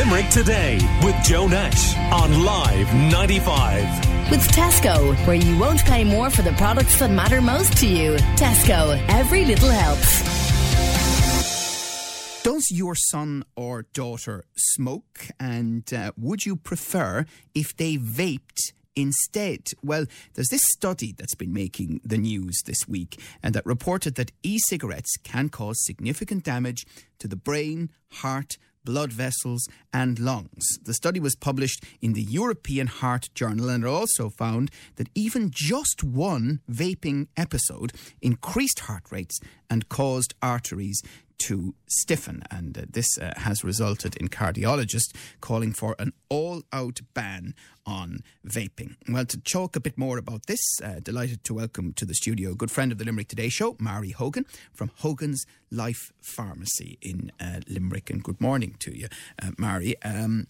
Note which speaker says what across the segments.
Speaker 1: Limerick Today with Joe Nash on Live 95.
Speaker 2: With Tesco, where you won't pay more for the products that matter most to you. Tesco, every little helps.
Speaker 3: Does your son or daughter smoke? And uh, would you prefer if they vaped instead? Well, there's this study that's been making the news this week and that reported that e cigarettes can cause significant damage to the brain, heart, blood vessels, and lungs. The study was published in the European Heart Journal and also found that even just one vaping episode increased heart rates and caused arteries to stiffen. And uh, this uh, has resulted in cardiologists calling for an all out ban on vaping. Well, to talk a bit more about this, uh, delighted to welcome to the studio a good friend of the Limerick Today show, Mary Hogan from Hogan's Life Pharmacy in uh, Limerick. And good morning to you, uh, Mary. Um,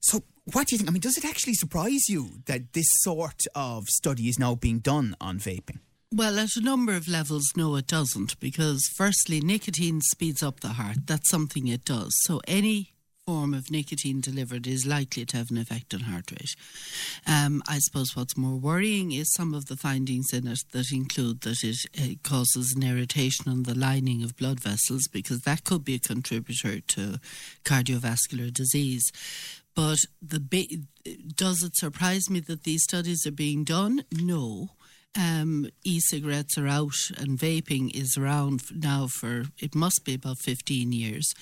Speaker 3: so, what do you think? I mean, does it actually surprise you that this sort of study is now being done on vaping?
Speaker 4: Well, at a number of levels, no, it doesn't, because firstly, nicotine speeds up the heart. That's something it does. So any form of nicotine delivered is likely to have an effect on heart rate. Um, I suppose what's more worrying is some of the findings in it that include that it, it causes an irritation on the lining of blood vessels, because that could be a contributor to cardiovascular disease. But the does it surprise me that these studies are being done? No um, e-cigarettes are out and vaping is around now for it must be about 15 years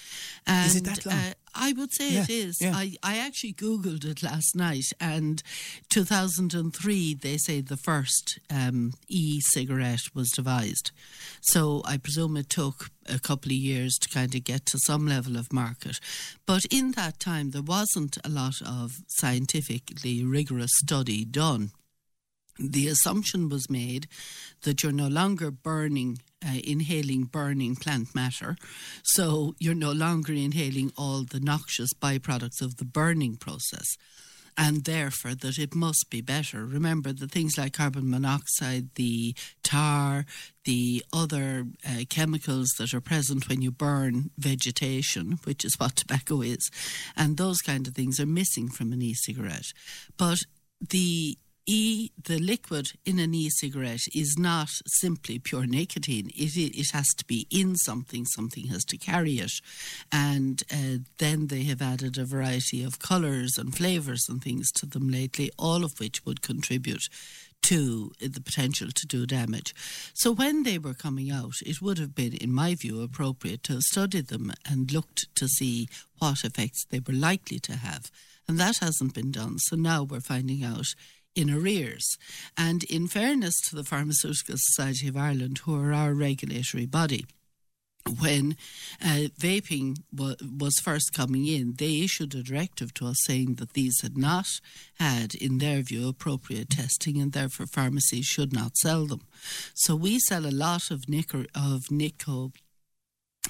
Speaker 4: and,
Speaker 3: is it that long? Uh,
Speaker 4: I would say
Speaker 3: yeah,
Speaker 4: it is.
Speaker 3: Yeah.
Speaker 4: I, I actually Googled it last night, and 2003, they say the first um, e cigarette was devised. So I presume it took a couple of years to kind of get to some level of market. But in that time, there wasn't a lot of scientifically rigorous study done the assumption was made that you're no longer burning, uh, inhaling burning plant matter. So you're no longer inhaling all the noxious byproducts of the burning process. And therefore, that it must be better. Remember the things like carbon monoxide, the tar, the other uh, chemicals that are present when you burn vegetation, which is what tobacco is, and those kind of things are missing from an e cigarette. But the E, the liquid in an e-cigarette is not simply pure nicotine. It, it has to be in something. Something has to carry it, and uh, then they have added a variety of colours and flavours and things to them lately, all of which would contribute to the potential to do damage. So when they were coming out, it would have been, in my view, appropriate to have studied them and looked to see what effects they were likely to have. And that hasn't been done. So now we're finding out in arrears. And in fairness to the Pharmaceutical Society of Ireland, who are our regulatory body, when uh, vaping was first coming in, they issued a directive to us saying that these had not had, in their view, appropriate testing and therefore pharmacies should not sell them. So we sell a lot of, nico- of nico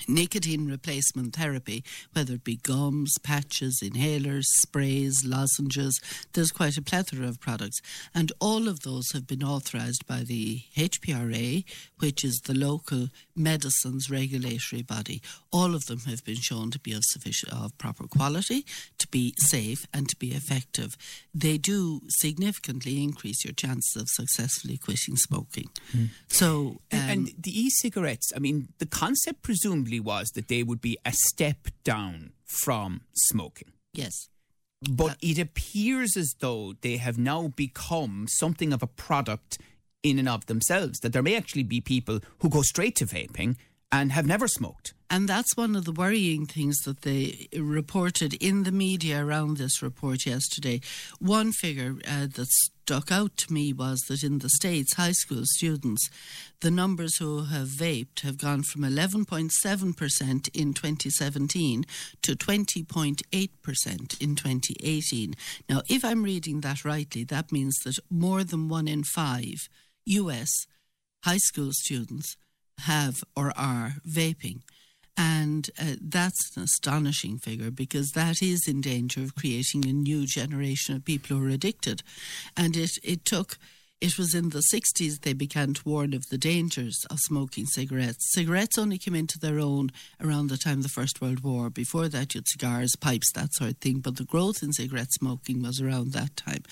Speaker 4: nicotine replacement therapy, whether it be gums, patches, inhalers, sprays, lozenges. There's quite a plethora of products, and all of those have been authorised by the HPRA, which is the local medicines regulatory body. All of them have been shown to be of sufficient, of proper quality, to be safe, and to be effective. They do significantly increase your chances of successfully quitting smoking. Mm. So,
Speaker 3: um, and, and the e-cigarettes. I mean, the concept presumably was that they would be a step down from smoking.
Speaker 4: Yes.
Speaker 3: But uh, it appears as though they have now become something of a product in and of themselves, that there may actually be people who go straight to vaping and have never smoked.
Speaker 4: And that's one of the worrying things that they reported in the media around this report yesterday. One figure uh, that stuck out to me was that in the States, high school students, the numbers who have vaped have gone from 11.7% in 2017 to 20.8% in 2018. Now, if I'm reading that rightly, that means that more than one in five US high school students have or are vaping. And uh, that's an astonishing figure because that is in danger of creating a new generation of people who are addicted. And it, it took It was in the 60s they began to warn of the dangers of smoking cigarettes. Cigarettes only came into their own around the time of the First World War. Before that, you had cigars, pipes, that sort of thing. But the growth in cigarette smoking was around that time.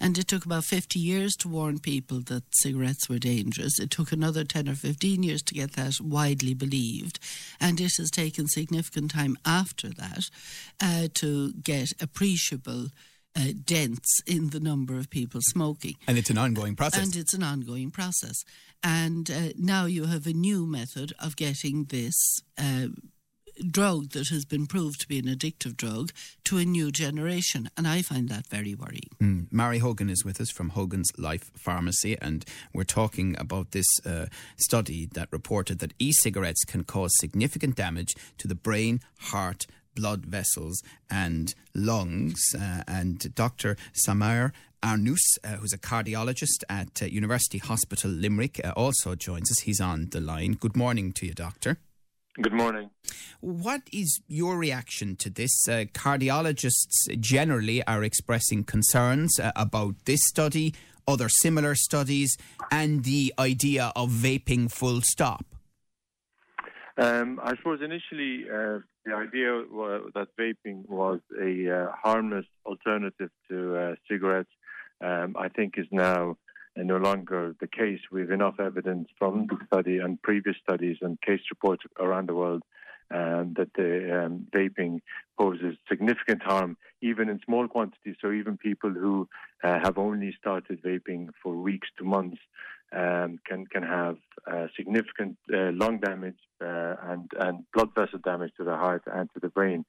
Speaker 4: And it took about 50 years to warn people that cigarettes were dangerous. It took another 10 or 15 years to get that widely believed. And it has taken significant time after that uh, to get appreciable uh, dents in the number of people smoking.
Speaker 3: And it's an ongoing process.
Speaker 4: And it's an ongoing process. And uh, now you have a new method of getting this. Uh, drug that has been proved to be an addictive drug to a new generation. And I find that very worrying.
Speaker 3: Mm. Mary Hogan is with us from Hogan's Life Pharmacy, and we're talking about this uh, study that reported that e cigarettes can cause significant damage to the brain, heart, blood vessels and lungs. Uh, and Dr. Samir Arnous, uh, who's a cardiologist at uh, University Hospital Limerick, uh, also joins us. He's on the line. Good morning to you, Doctor.
Speaker 5: Good morning.
Speaker 3: What is your reaction to this? Uh, cardiologists generally are expressing concerns uh, about this study, other similar studies, and the idea of vaping full stop.
Speaker 5: Um, I suppose initially uh, the idea was that vaping was a uh, harmless alternative to uh, cigarettes, um, I think is now no longer the case. We have enough evidence from the study and previous studies and case reports around the world um, that the um, vaping poses significant harm, even in small quantities. So even people who uh, have only started vaping for weeks to months um, can can have uh, significant uh, lung damage uh, and and blood vessel damage to the heart and to the brain.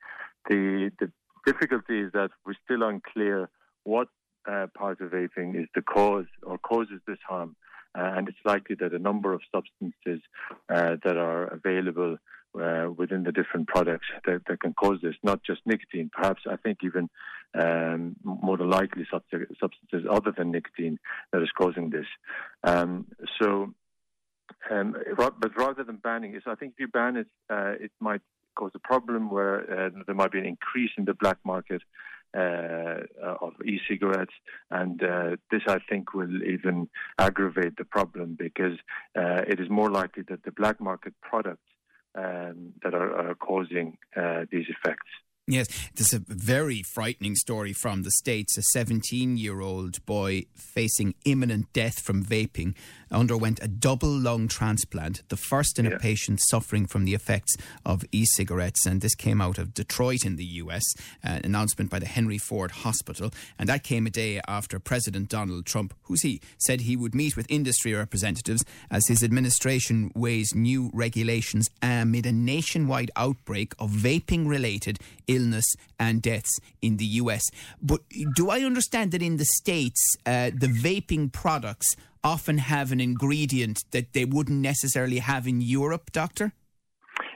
Speaker 5: The the difficulty is that we're still unclear what uh, part of vaping is the cause or causes this harm. And it's likely that a number of substances that are available uh, within the different products that, that, can cause this, not just nicotine, perhaps I think even um, more than likely substances other than nicotine that is causing this. Um, so, um, but rather than banning it, I think if you ban it, uh, it might cause a problem where uh, there might be an increase in the black market uh, of e-cigarettes, and uh, this I think will even aggravate the problem because uh, it is more likely that the black market products um, that are, are causing uh, these effects.
Speaker 3: Yes, this is a very frightening story from the States. A 17 year old boy facing imminent death from vaping underwent a double lung transplant, the first in yeah. a patient suffering from the effects of e cigarettes. And this came out of Detroit in the US, an announcement by the Henry Ford Hospital. And that came a day after President Donald Trump, who's he, said he would meet with industry representatives as his administration weighs new regulations amid a nationwide outbreak of vaping related illness and deaths in the US. But do I understand that in the States, uh, the vaping products often have an ingredient that they wouldn't necessarily have in Europe, Doctor?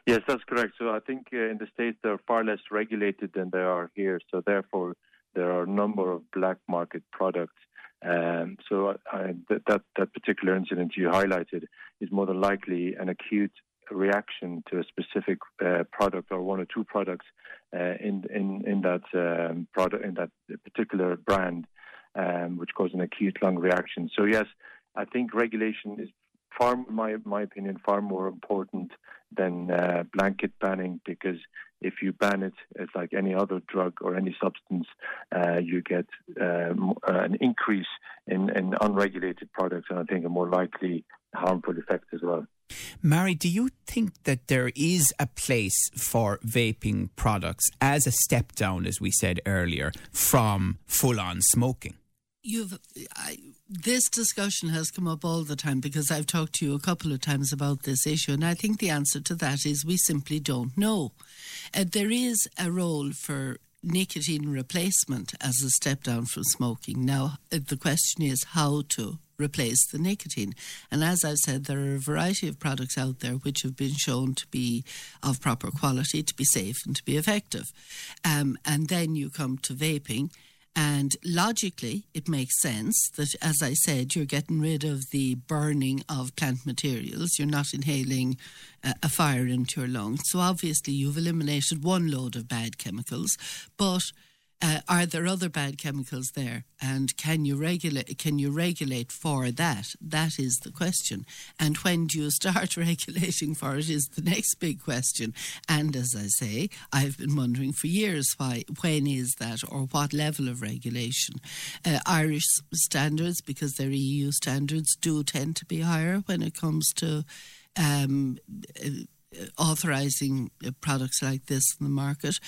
Speaker 5: Yes, that's correct. So I think uh, in the States they're far less regulated than they are here. So therefore, there are a number of black market products. Um, so I, that, that particular incident you highlighted is more than likely an acute reaction to a specific uh, product or one or two products uh, in in in that um, product in that particular brand, um, which cause an acute lung reaction. So yes, I think regulation is far, my my opinion, far more important than uh, blanket banning because if you ban it, it's like any other drug or any substance, uh, you get um, an increase in, in unregulated products, and I think a more likely harmful effect as well.
Speaker 3: Mary, do you think that there is a place for vaping products as a step down, as we said earlier, from full on smoking?
Speaker 4: You've I, this discussion has come up all the time because I've talked to you a couple of times about this issue, and I think the answer to that is we simply don't know. Uh, there is a role for nicotine replacement as a step down from smoking. Now, uh, the question is how to replace the nicotine. And as I've said, there are a variety of products out there which have been shown to be of proper quality, to be safe, and to be effective. Um, and then you come to vaping. And logically, it makes sense that, as I said, you're getting rid of the burning of plant materials. You're not inhaling uh, a fire into your lungs. So obviously, you've eliminated one load of bad chemicals. But Uh, are there other bad chemicals there, and can you regulate? Can you regulate for that? That is the question. And when do you start regulating for it? Is the next big question. And as I say, I've been wondering for years why. When is that, or what level of regulation? Uh, Irish standards, because they're EU standards, do tend to be higher when it comes to. Um, authorising uh, products like this in the market.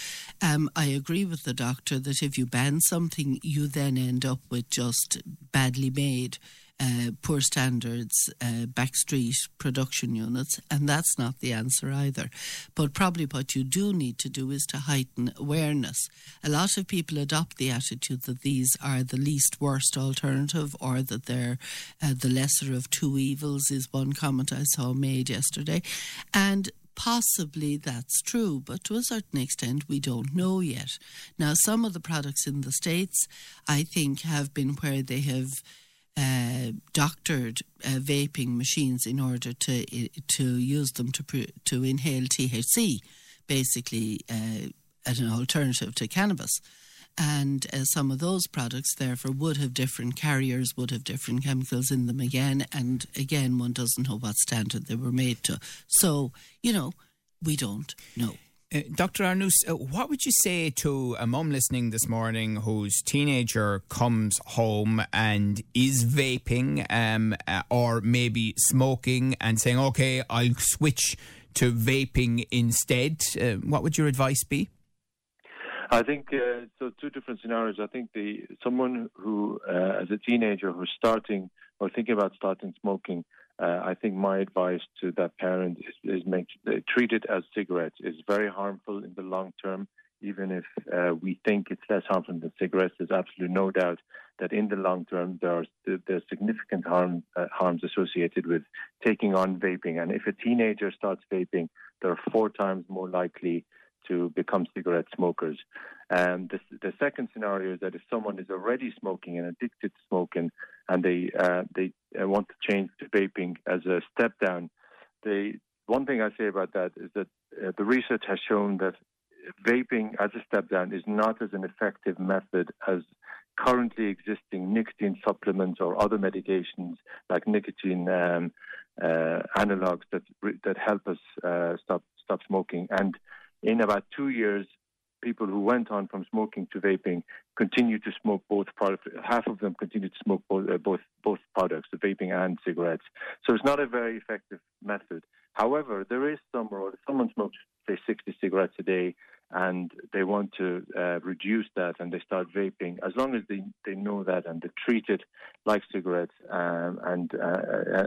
Speaker 4: Um, I agree with the doctor that if you ban something, you then end up with just badly made uh, poor standards, uh, backstreet production units, and that's not the answer either. But probably what you do need to do is to heighten awareness. A lot of people adopt the attitude that these are the least worst alternative or that they're uh, the lesser of two evils, is one comment I saw made yesterday. And Possibly that's true, but to a certain extent, we don't know yet. Now, some of the products in the States, I think, have been where they have uh, doctored uh, vaping machines in order to to use them to to inhale THC, basically uh, as an alternative to cannabis. And uh, some of those products, therefore, would have different carriers, would have different chemicals in them again. And again, one doesn't know what standard they were made to. So, you know, we don't know.
Speaker 3: Uh, Dr. Arnous, uh, what would you say to a mum listening this morning whose teenager comes home and is vaping um, uh, or maybe smoking and saying, okay, I'll switch to vaping instead? What would your advice be?
Speaker 5: I think so. Two different scenarios. I think the someone who, as a teenager, who's starting or thinking about starting smoking, uh, I think my advice to that parent is, is make uh, treat it as cigarettes. It's very harmful in the long term. Even if uh, we think it's less harmful than cigarettes, there's absolutely no doubt that in the long term there are significant harm uh, harms associated with taking on vaping. And if a teenager starts vaping, they're four times more likely to become cigarette smokers. And the, the second scenario is that if someone is already smoking and addicted to smoking, and they uh, they uh, want to change to vaping as a step down, they one thing I say about that is that uh, the research has shown that vaping as a step down is not as an effective method as currently existing nicotine supplements or other medications like nicotine um, uh, analogs that that help us uh, stop stop smoking and in about two years, people who went on from smoking to vaping continue to smoke both products. Half of them continue to smoke both, uh, both both products, the vaping and cigarettes. So it's not a very effective method. However, there is some role. If someone smokes, say, 60 cigarettes a day, and they want to uh, reduce that and they start vaping, as long as they, they know that and they treat it like cigarettes um, and uh,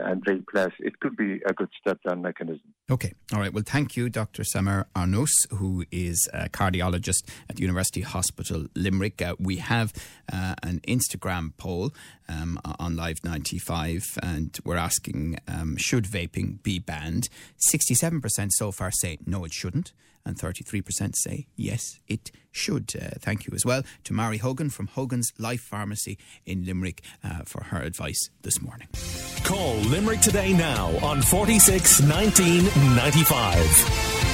Speaker 5: and it could be a good step down mechanism.
Speaker 3: Okay, all right. Well, thank you, Dr. Samer Arnous, who is a cardiologist at University Hospital Limerick. Uh, we have uh, an Instagram poll um, on Live 95, and we're asking um, should vaping be banned? 67% so far say no, it shouldn't and 33% say yes, it should. Uh, thank you as well to Mary Hogan from Hogan's Life Pharmacy in Limerick uh, for her advice this morning.
Speaker 1: Call Limerick today now on 46 19 95.